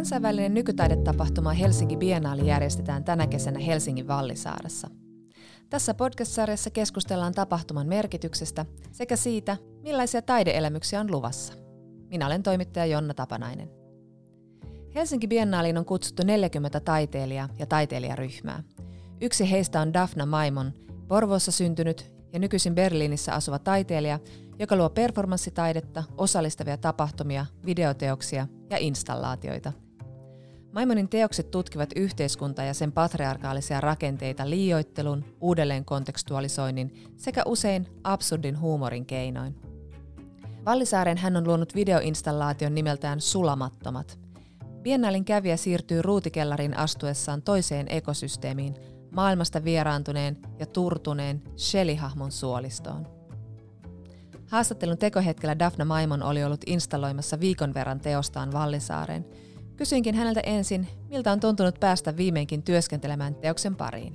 Kansainvälinen nykytaidetapahtuma Helsinki Biennaali järjestetään tänä kesänä Helsingin Vallisaaressa. Tässä podcast-sarjassa keskustellaan tapahtuman merkityksestä sekä siitä, millaisia taideelämyksiä on luvassa. Minä olen toimittaja Jonna Tapanainen. Helsinki Biennaaliin on kutsuttu 40 taiteilijaa ja taiteilijaryhmää. Yksi heistä on Daphna Maimon, Porvoossa syntynyt ja nykyisin Berliinissä asuva taiteilija, joka luo performanssitaidetta, osallistavia tapahtumia, videoteoksia ja installaatioita. Maimonin teokset tutkivat yhteiskuntaa ja sen patriarkaalisia rakenteita liioittelun, uudelleen kontekstualisoinnin sekä usein absurdin huumorin keinoin. Vallisaaren hän on luonut videoinstallaation nimeltään Sulamattomat. Biennaalin kävijä siirtyy ruutikellarin astuessaan toiseen ekosysteemiin, maailmasta vieraantuneen ja turtuneen Shelley-hahmon suolistoon. Haastattelun tekohetkellä Daphna Maimon oli ollut installoimassa viikon verran teostaan Vallisaareen. Kysyinkin häneltä ensin, miltä on tuntunut päästä viimeinkin työskentelemään teoksen pariin.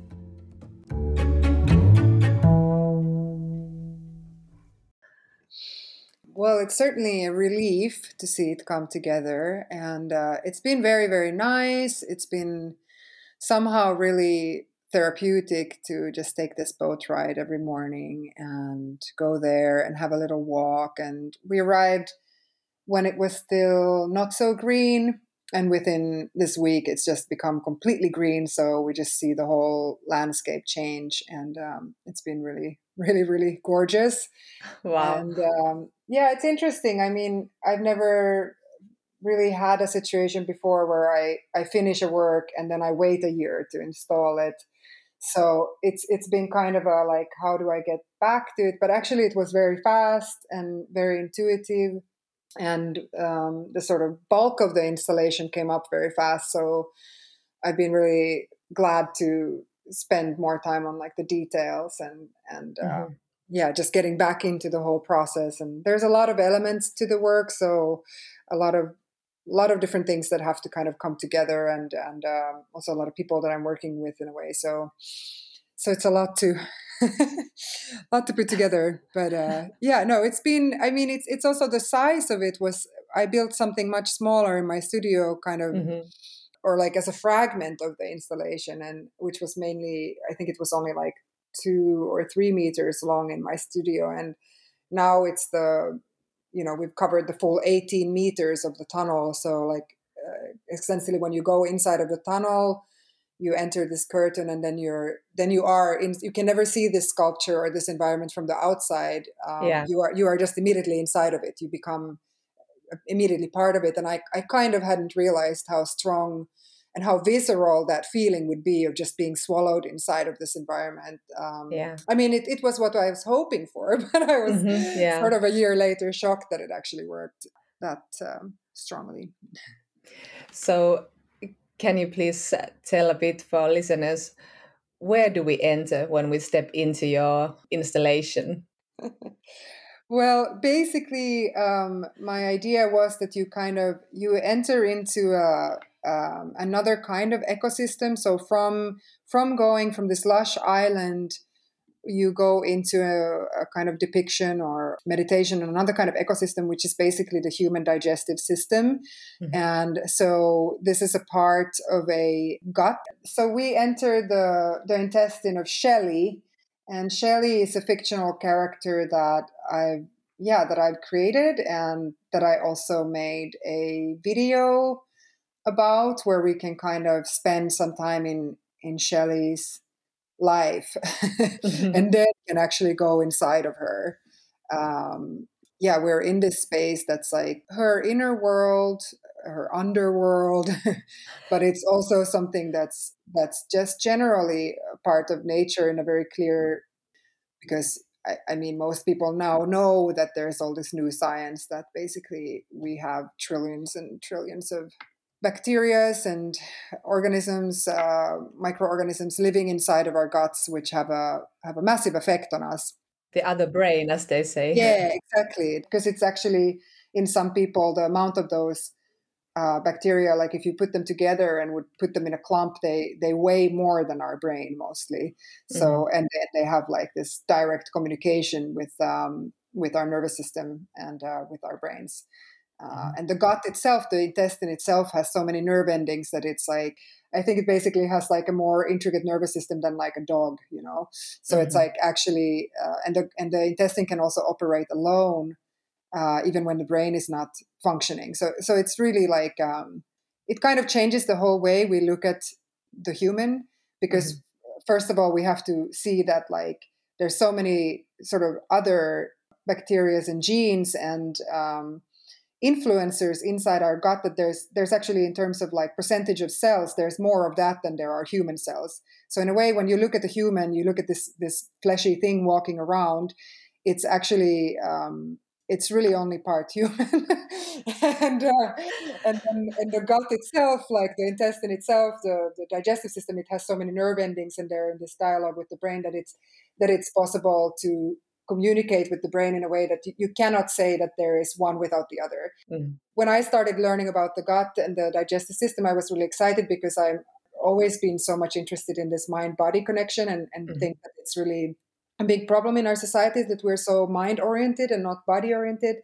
Well, it's certainly a relief to see it come together, and uh, it's been very, very nice. It's been somehow really therapeutic to just take this boat ride every morning and go there and have a little walk. And we arrived when it was still not so green. And within this week, it's just become completely green. So we just see the whole landscape change. And um, it's been really, really, really gorgeous. Wow. And um, yeah, it's interesting. I mean, I've never really had a situation before where I, I finish a work and then I wait a year to install it so it's it's been kind of a like how do i get back to it but actually it was very fast and very intuitive and um, the sort of bulk of the installation came up very fast so i've been really glad to spend more time on like the details and and uh, mm-hmm. yeah just getting back into the whole process and there's a lot of elements to the work so a lot of a lot of different things that have to kind of come together and and um, also a lot of people that i'm working with in a way so so it's a lot to lot to put together but uh, yeah no it's been i mean it's it's also the size of it was i built something much smaller in my studio kind of mm-hmm. or like as a fragment of the installation and which was mainly i think it was only like two or three meters long in my studio and now it's the you know we've covered the full 18 meters of the tunnel so like uh, essentially when you go inside of the tunnel you enter this curtain and then you're then you are in you can never see this sculpture or this environment from the outside um, yeah. you are you are just immediately inside of it you become immediately part of it and i i kind of hadn't realized how strong and how visceral that feeling would be of just being swallowed inside of this environment. Um, yeah. I mean, it, it was what I was hoping for, but I was mm-hmm, yeah. sort of a year later shocked that it actually worked that um, strongly. So, can you please tell a bit for listeners where do we enter when we step into your installation? well basically um, my idea was that you kind of you enter into a um, another kind of ecosystem. So from from going from this lush island, you go into a, a, kind of depiction or meditation on another kind of ecosystem, which is basically the human digestive system. Mm-hmm. And so this is a part of a gut. So we enter the the intestine of Shelley, and Shelley is a fictional character that I've yeah that I've created and that I also made a video about where we can kind of spend some time in in Shelley's life mm-hmm. and then can actually go inside of her um, yeah we're in this space that's like her inner world her underworld but it's also something that's that's just generally part of nature in a very clear because I, I mean most people now know that there's all this new science that basically we have trillions and trillions of bacteria and organisms, uh, microorganisms living inside of our guts, which have a have a massive effect on us. The other brain, as they say. Yeah, exactly. Because it's actually in some people the amount of those uh, bacteria, like if you put them together and would put them in a clump, they they weigh more than our brain mostly. So mm-hmm. and they have like this direct communication with um, with our nervous system and uh, with our brains Uh, mm-hmm. and the gut itself, the intestine itself, has so many nerve endings that it's like I think it basically has like a more intricate nervous system than like a dog, you know. So mm-hmm. it's like actually, uh, and the and the intestine can also operate alone, uh, even when the brain is not functioning. So so it's really like um, it kind of changes the whole way we look at the human because mm-hmm. first of all we have to see that like there's so many sort of other bacteria and genes and um, influencers inside our gut that there's there's actually in terms of like percentage of cells there's more of that than there are human cells. So in a way when you look at the human you look at this this fleshy thing walking around it's actually um, it's really only part human. And, uh, and, and the gut itself like the intestine itself the, the digestive system it has so many nerve endings and they're in this dialogue with the brain that it's that it's possible to communicate with the brain in a way that you, cannot say that there is one without the other. Mm. When I started learning about the gut and the digestive system, I was really excited because I've always been so much interested in this mind body connection and, and mm. think that it's really a big problem in our societies that we're so mind oriented and not body oriented.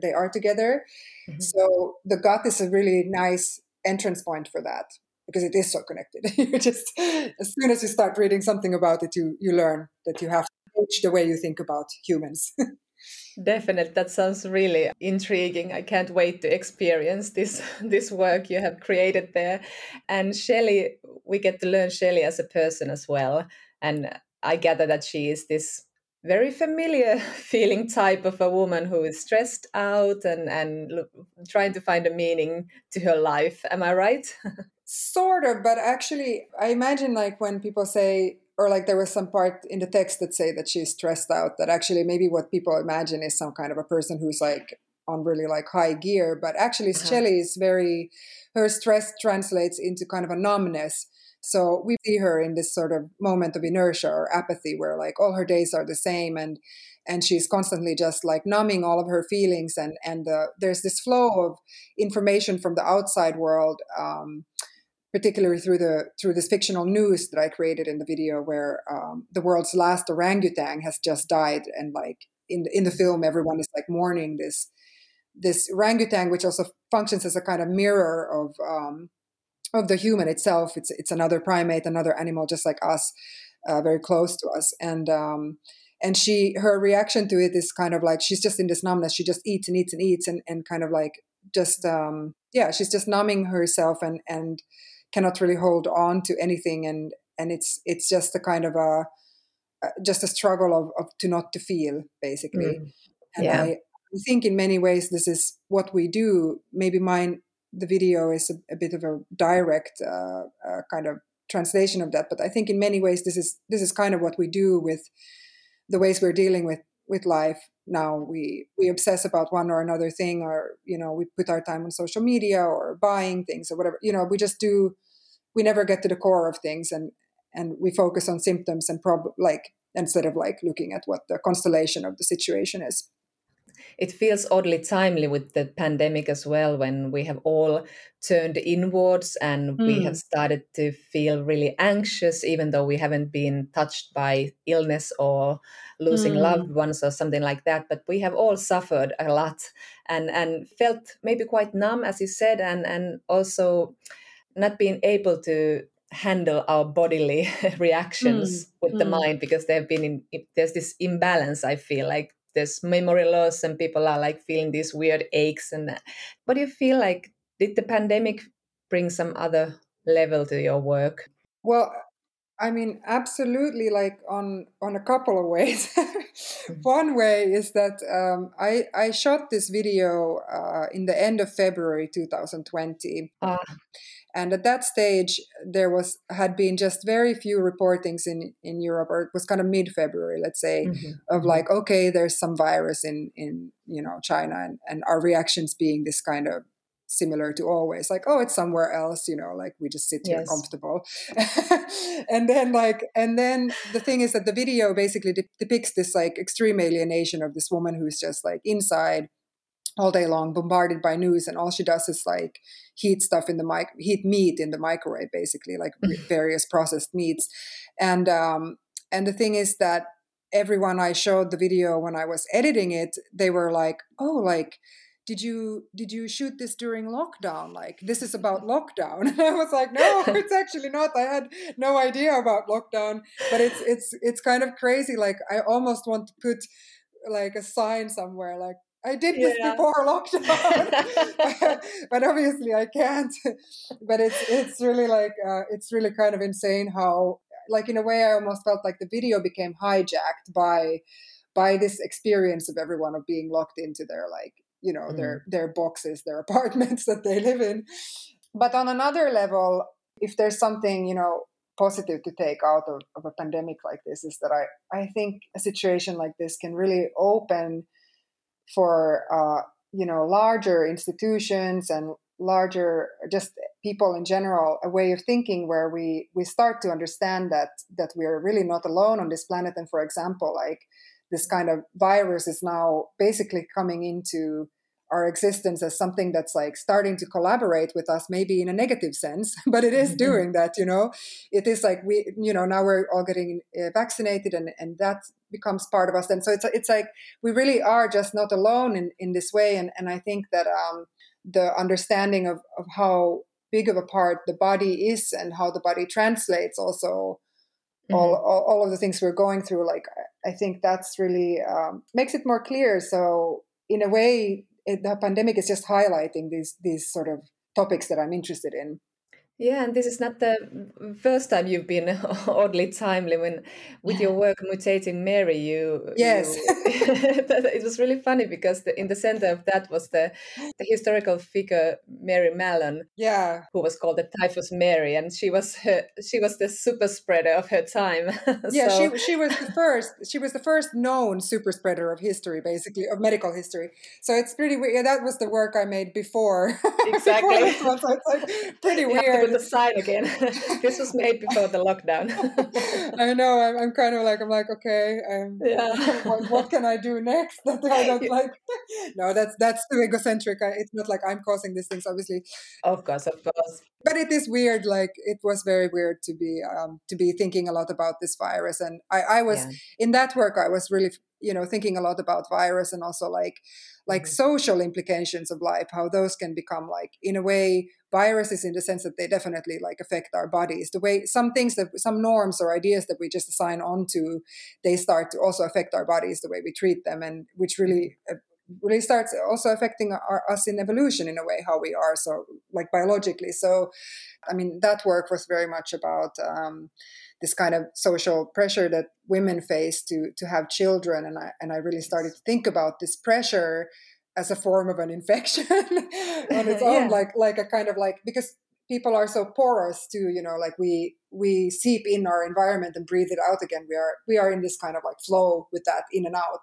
They are together. Mm-hmm. So the gut is a really nice entrance point for that because it is so connected. you just as soon as you start reading something about it, you you learn that you have change the way you think about humans. Definitely, that sounds really intriguing. I can't wait to experience this this work you have created there. And Shelley, we get to learn Shelley as a person as well. And I gather that she is this very familiar feeling type of a woman who is stressed out and and look, trying to find a meaning to her life. Am I right? sort of, but actually, I imagine like when people say or like there was some part in the text that say that she's stressed out that actually maybe what people imagine is some kind of a person who's like on really like high gear but actually uh-huh. Shelley is very her stress translates into kind of a numbness so we see her in this sort of moment of inertia or apathy where like all her days are the same and and she's constantly just like numbing all of her feelings and and uh, there's this flow of information from the outside world um, particularly through the through this fictional news that I created in the video, where um, the world's last orangutan has just died, and like in the, in the film, everyone is like mourning this this orangutan, which also functions as a kind of mirror of um, of the human itself. It's it's another primate, another animal, just like us, uh, very close to us, and um, and she her reaction to it is kind of like she's just in this numbness. She just eats and eats and eats, and and kind of like just um, yeah, she's just numbing herself and and cannot really hold on to anything and and it's it's just a kind of a just a struggle of, of to not to feel basically mm. and yeah. I, I think in many ways this is what we do maybe mine the video is a, a bit of a direct uh, uh, kind of translation of that but i think in many ways this is this is kind of what we do with the ways we're dealing with with life now we we obsess about one or another thing or you know we put our time on social media or buying things or whatever you know we just do we never get to the core of things and and we focus on symptoms and prob like instead of like looking at what the constellation of the situation is it feels oddly timely with the pandemic as well when we have all turned inwards and mm. we have hmm. started to feel really anxious even though we haven't been touched by illness or losing mm. loved ones or something like that but we have all suffered a lot and and felt maybe quite numb as you said and and also not being able to handle our bodily reactions mm. with mm. the mind because they've been in there's this imbalance i feel like there's memory loss and people are like feeling these weird aches and what do you feel like did the pandemic bring some other level to your work? Well i mean absolutely like on on a couple of ways mm-hmm. one way is that um, i i shot this video uh, in the end of february 2020 uh. Ah. And at that stage, there was had been just very few reportings in in Europe, or it was kind of mid February, let's say, mm-hmm. of mm-hmm. like, okay, there's some virus in in you know China, and, and our reactions being this kind of similar to always like oh it's somewhere else you know like we just sit here yes. comfortable and then like and then the thing is that the video basically de- depicts this like extreme alienation of this woman who's just like inside all day long bombarded by news and all she does is like heat stuff in the mic heat meat in the microwave basically like various processed meats and um and the thing is that everyone i showed the video when i was editing it they were like oh like did you did you shoot this during lockdown? Like this is about lockdown. And i was like no it's actually not. I had no idea about lockdown. But it's it's it's kind of crazy. Like i almost want to put like a sign somewhere like I did this yeah. before lockdown, but obviously I can't. but it's it's really like uh, it's really kind of insane how like in a way I almost felt like the video became hijacked by by this experience of everyone of being locked into their like you know mm. their their boxes their apartments that they live in but on another level if there's something you know positive to take out of, of a pandemic like this is that i i think a situation like this can really open for uh, you know larger institutions and larger just people in general a way of thinking where we we start to understand that that we are really not alone on this planet and for example like this kind of virus is now basically coming into our existence as something that's like starting to collaborate with us maybe in a negative sense but it is mm-hmm. doing that you know? It is like we you know now we're all getting uh, vaccinated and and that becomes part of us. And so it's it's like we really are just not alone in in this way. And and i think that um the understanding of of how big of a part the body is and how the body translates also mm-hmm. all, all, all of the things we're going through like i think that's really um, makes it more clear so in a way it, the pandemic is just highlighting these these sort of topics that i'm interested in yeah, and this is not the first time you've been oddly timely when with your work mutating Mary. You yes, you, it was really funny because the, in the center of that was the, the historical figure Mary Mallon. Yeah, who was called the Typhus Mary, and she was her, she was the super spreader of her time. yeah, so, she she was the first. She was the first known super spreader of history, basically of medical history. So it's pretty weird. Yeah, that was the work I made before. Exactly. before like pretty weird the sign again. this was made before the lockdown. I know. I'm, I'm, kind of like I'm like okay. Um, yeah. what, what, can I do next? That I don't like. no, that's that's too egocentric. I, it's not like I'm causing these things, obviously. Of course, of course. But it is weird. Like it was very weird to be um, to be thinking a lot about this virus, and I I was yeah. in that work. I was really you know thinking a lot about virus and also like like mm-hmm. social implications of life how those can become like in a way viruses in the sense that they definitely like affect our bodies the way some things that some norms or ideas that we just assign onto they start to also affect our bodies the way we treat them and which really mm-hmm. uh, really starts also affecting our, us in evolution in a way how we are so like biologically so i mean that work was very much about um, this kind of social pressure that women face to to have children. And I and I really started to think about this pressure as a form of an infection on its own yeah. like like a kind of like because people are so porous too you know like we we seep in our environment and breathe it out again. We are we are in this kind of like flow with that in and out.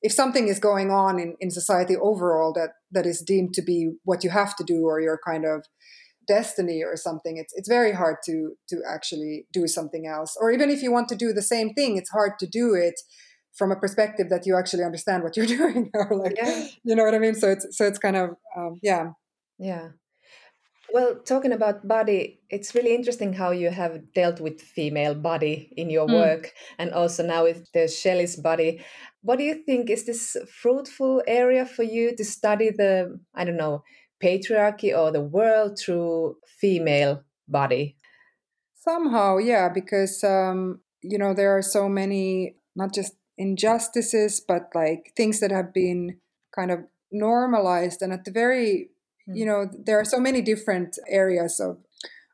If something is going on in, in society overall that that is deemed to be what you have to do or you're kind of destiny or something it's it's very hard to to actually do something else. Or even if you want to do the same thing it's hard to do it from a perspective that you actually understand what you're doing or like yeah. you know what i mean? So it's so it's kind of um, yeah. Yeah. Well talking about body it's really interesting how you have dealt with female body in your mm. work and also now with the shelley's body. What do you think is this fruitful area for you to study the i don't know patriarchy or the world through female body? Somehow yeah because um, you know there are so many not just injustices but like things that have been kind of normalized. And at the very mm. you know there are so many different areas of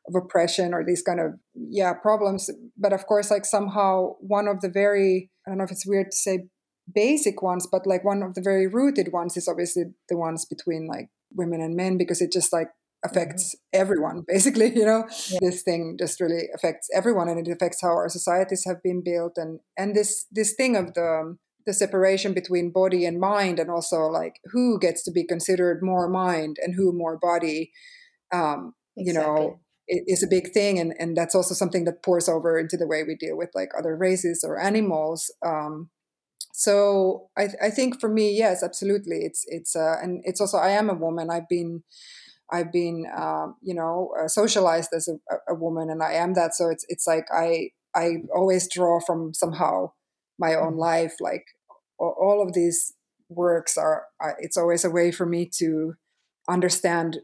of oppression or these kind of yeah problems. But of course like somehow one of the very i don't know if it's weird to say basic ones but like one of the very rooted ones is obviously the ones between like women and men because it just like affects mm-hmm. everyone basically you know yeah. this thing just really affects everyone and it affects how our societies have been built and and this this thing of the the separation between body and mind and also like who gets to be considered more mind and who more body um exactly. you know is a big thing and and that's also something that pours over into the way we deal with like other races or animals um so I, I think for me, yes, absolutely. It's it's uh, and it's also I am a woman. I've been I've been uh, you know uh, socialized as a, a, woman, and I am that. So it's it's like I I always draw from somehow my own mm. life, like all of these works are it's always a way for me to understand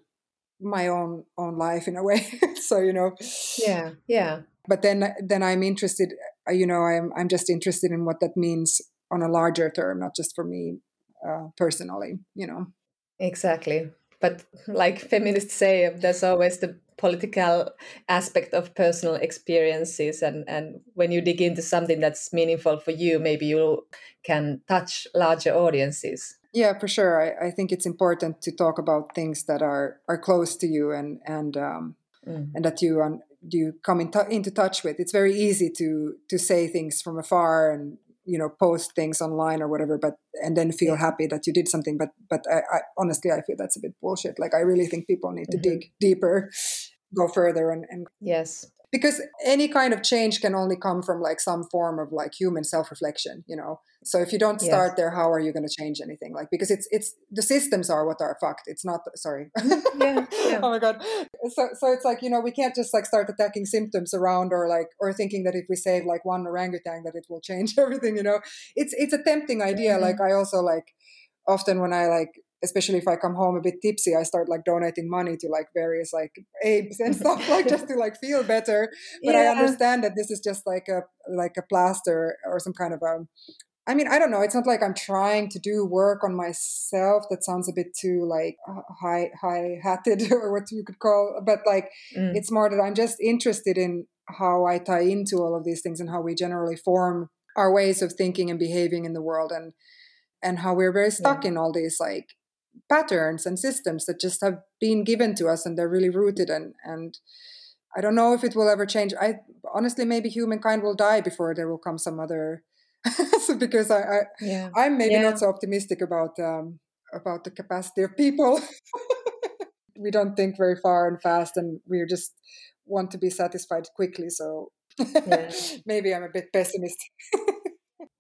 my own own life in a way so you know yeah yeah but then then i'm interested uh, you know i'm i'm just interested in what that means on a larger term not just for me uh, personally you know? Exactly. But like feminists say there's always the political aspect of personal experiences and and when you dig into something that's meaningful for you maybe you can touch larger audiences. Yeah for sure. I, I think it's important to talk about things that are are close to you and and um, mm. and that you un, you come in t- into touch with. It's very easy to to say things from afar and you know post things online or whatever but and then feel happy that you did something but but I, I, honestly i feel that's a bit bullshit. Like i really think people need to mm-hmm. dig deeper go further and, and yes because any kind of change can only come from like some form of like human self-reflection you know so if you don't start yes. there how are you going to change anything like because it's it's the systems are what are fucked it's not sorry mm-hmm. yeah, yeah. oh my god so so it's like you know we can't just like start attacking symptoms around or like or thinking that if we save like one orangutan that it will change everything you know it's it's a tempting idea mm-hmm. like i also like often when i like especially if I come home a bit tipsy, I start like donating money to like various like apes and stuff like just to like feel better. But yeah. I understand that this is just like a like a plaster or some kind of a I mean, I don't know. It's not like I'm trying to do work on myself. That sounds a bit too like high high hatted or what you could call. But like, mm. it's more that I'm just interested in how I tie into all of these things and how we generally form our ways of thinking and behaving in the world, and and how we're very stuck yeah. in all these like patterns and systems that just have been given to us and they're really rooted and and I don't know if it will ever change. I honestly maybe humankind will die before there will come some other so because I, I yeah. I'm maybe yeah. not so optimistic about um, about the capacity of people. we don't think very far and fast, and we just want to be satisfied quickly. So yeah. maybe I'm a bit pessimistic.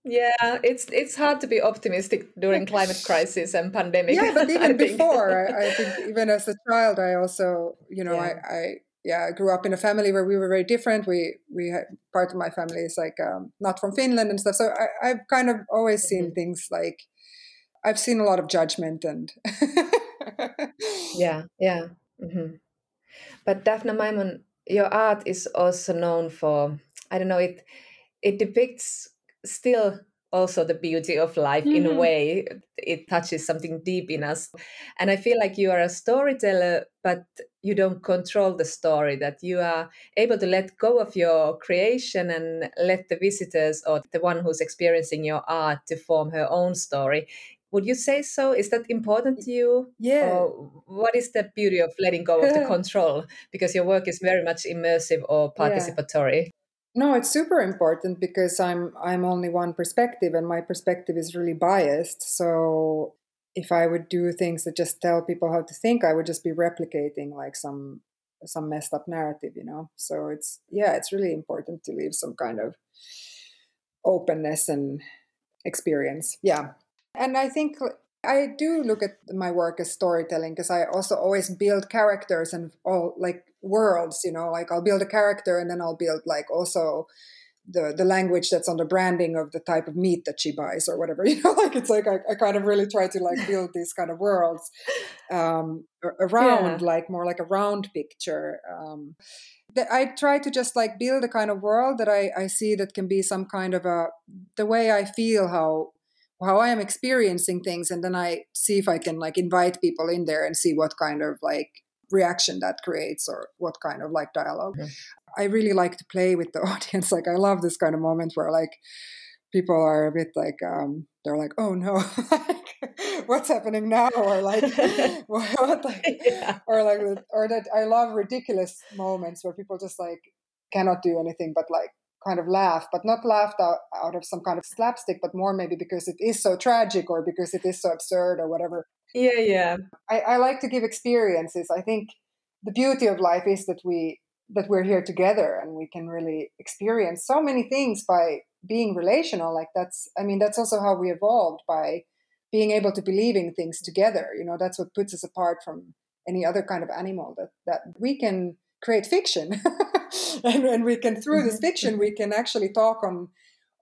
Yeah, it's it's hard to be optimistic during climate crisis and pandemic. Yeah, but even before, I, I, think even as a child, I also, you know, yeah. I, I yeah, I grew up in a family where we were very different. We we had part of my family is like um, not from Finland and stuff. So I, have kind of always seen mm-hmm. things like I've seen a lot of judgment and yeah, yeah. Mm-hmm. But Daphna Maimon, your art is also known for I don't know it. It depicts still also the beauty of life mm-hmm. in a mm-hmm. way it touches something deep in us and i feel like you are a storyteller but you don't control the story that you are able to let go of your creation and let the visitors or the one who's experiencing your art to form her own story would you say so is that important to you yeah or what is the beauty of letting go of the control because your work is very much immersive or participatory yeah. No, it's super important because I'm I'm only one perspective and my perspective is really biased. So if I would do things that just tell people how to think, I would just be replicating like some some messed up narrative, you know. So it's yeah, it's really important to leave some kind of openness and experience. Yeah. And I think I do look at my work as storytelling because I also always build characters and all like worlds, you know, like I'll build a character and then I'll build like also the the language that's on the branding of the type of meat that she buys or whatever you know like it's like I, I kind of really try to like build these kind of worlds um around yeah. like more like a round picture um I try to just like build a kind of world that I, I see that can be some kind of a the way I feel how how I am experiencing things, and then I see if I can like invite people in there and see what kind of like reaction that creates or what kind of like dialogue. I really like to play with the audience. Like I love this kind of moment where like people are a bit like um they're like oh no what's happening now or like what like, yeah. or like or that I love ridiculous moments where people just like cannot do anything but like kind of laugh, but not laughed out, out of some kind of slapstick, but more maybe because it is so tragic or because it is so absurd or whatever. Yeah, yeah. I, I like to give experiences. I think the beauty of life is that we that we're here together and we can really experience so many things by being relational. Like that's I mean, that's also how we evolved by being able to believe in things together. You know, that's what puts us apart from any other kind of animal that that we can create fiction and, and we can through this mm-hmm. fiction we can actually talk on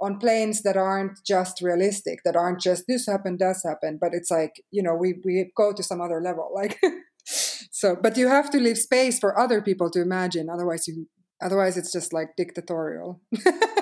on planes that aren't just realistic, that aren't just this happened, does happen, but it's like, you know, we, we go to some other level. Like, so, but you have to leave space for other people to imagine. Otherwise, you, otherwise it's just like dictatorial.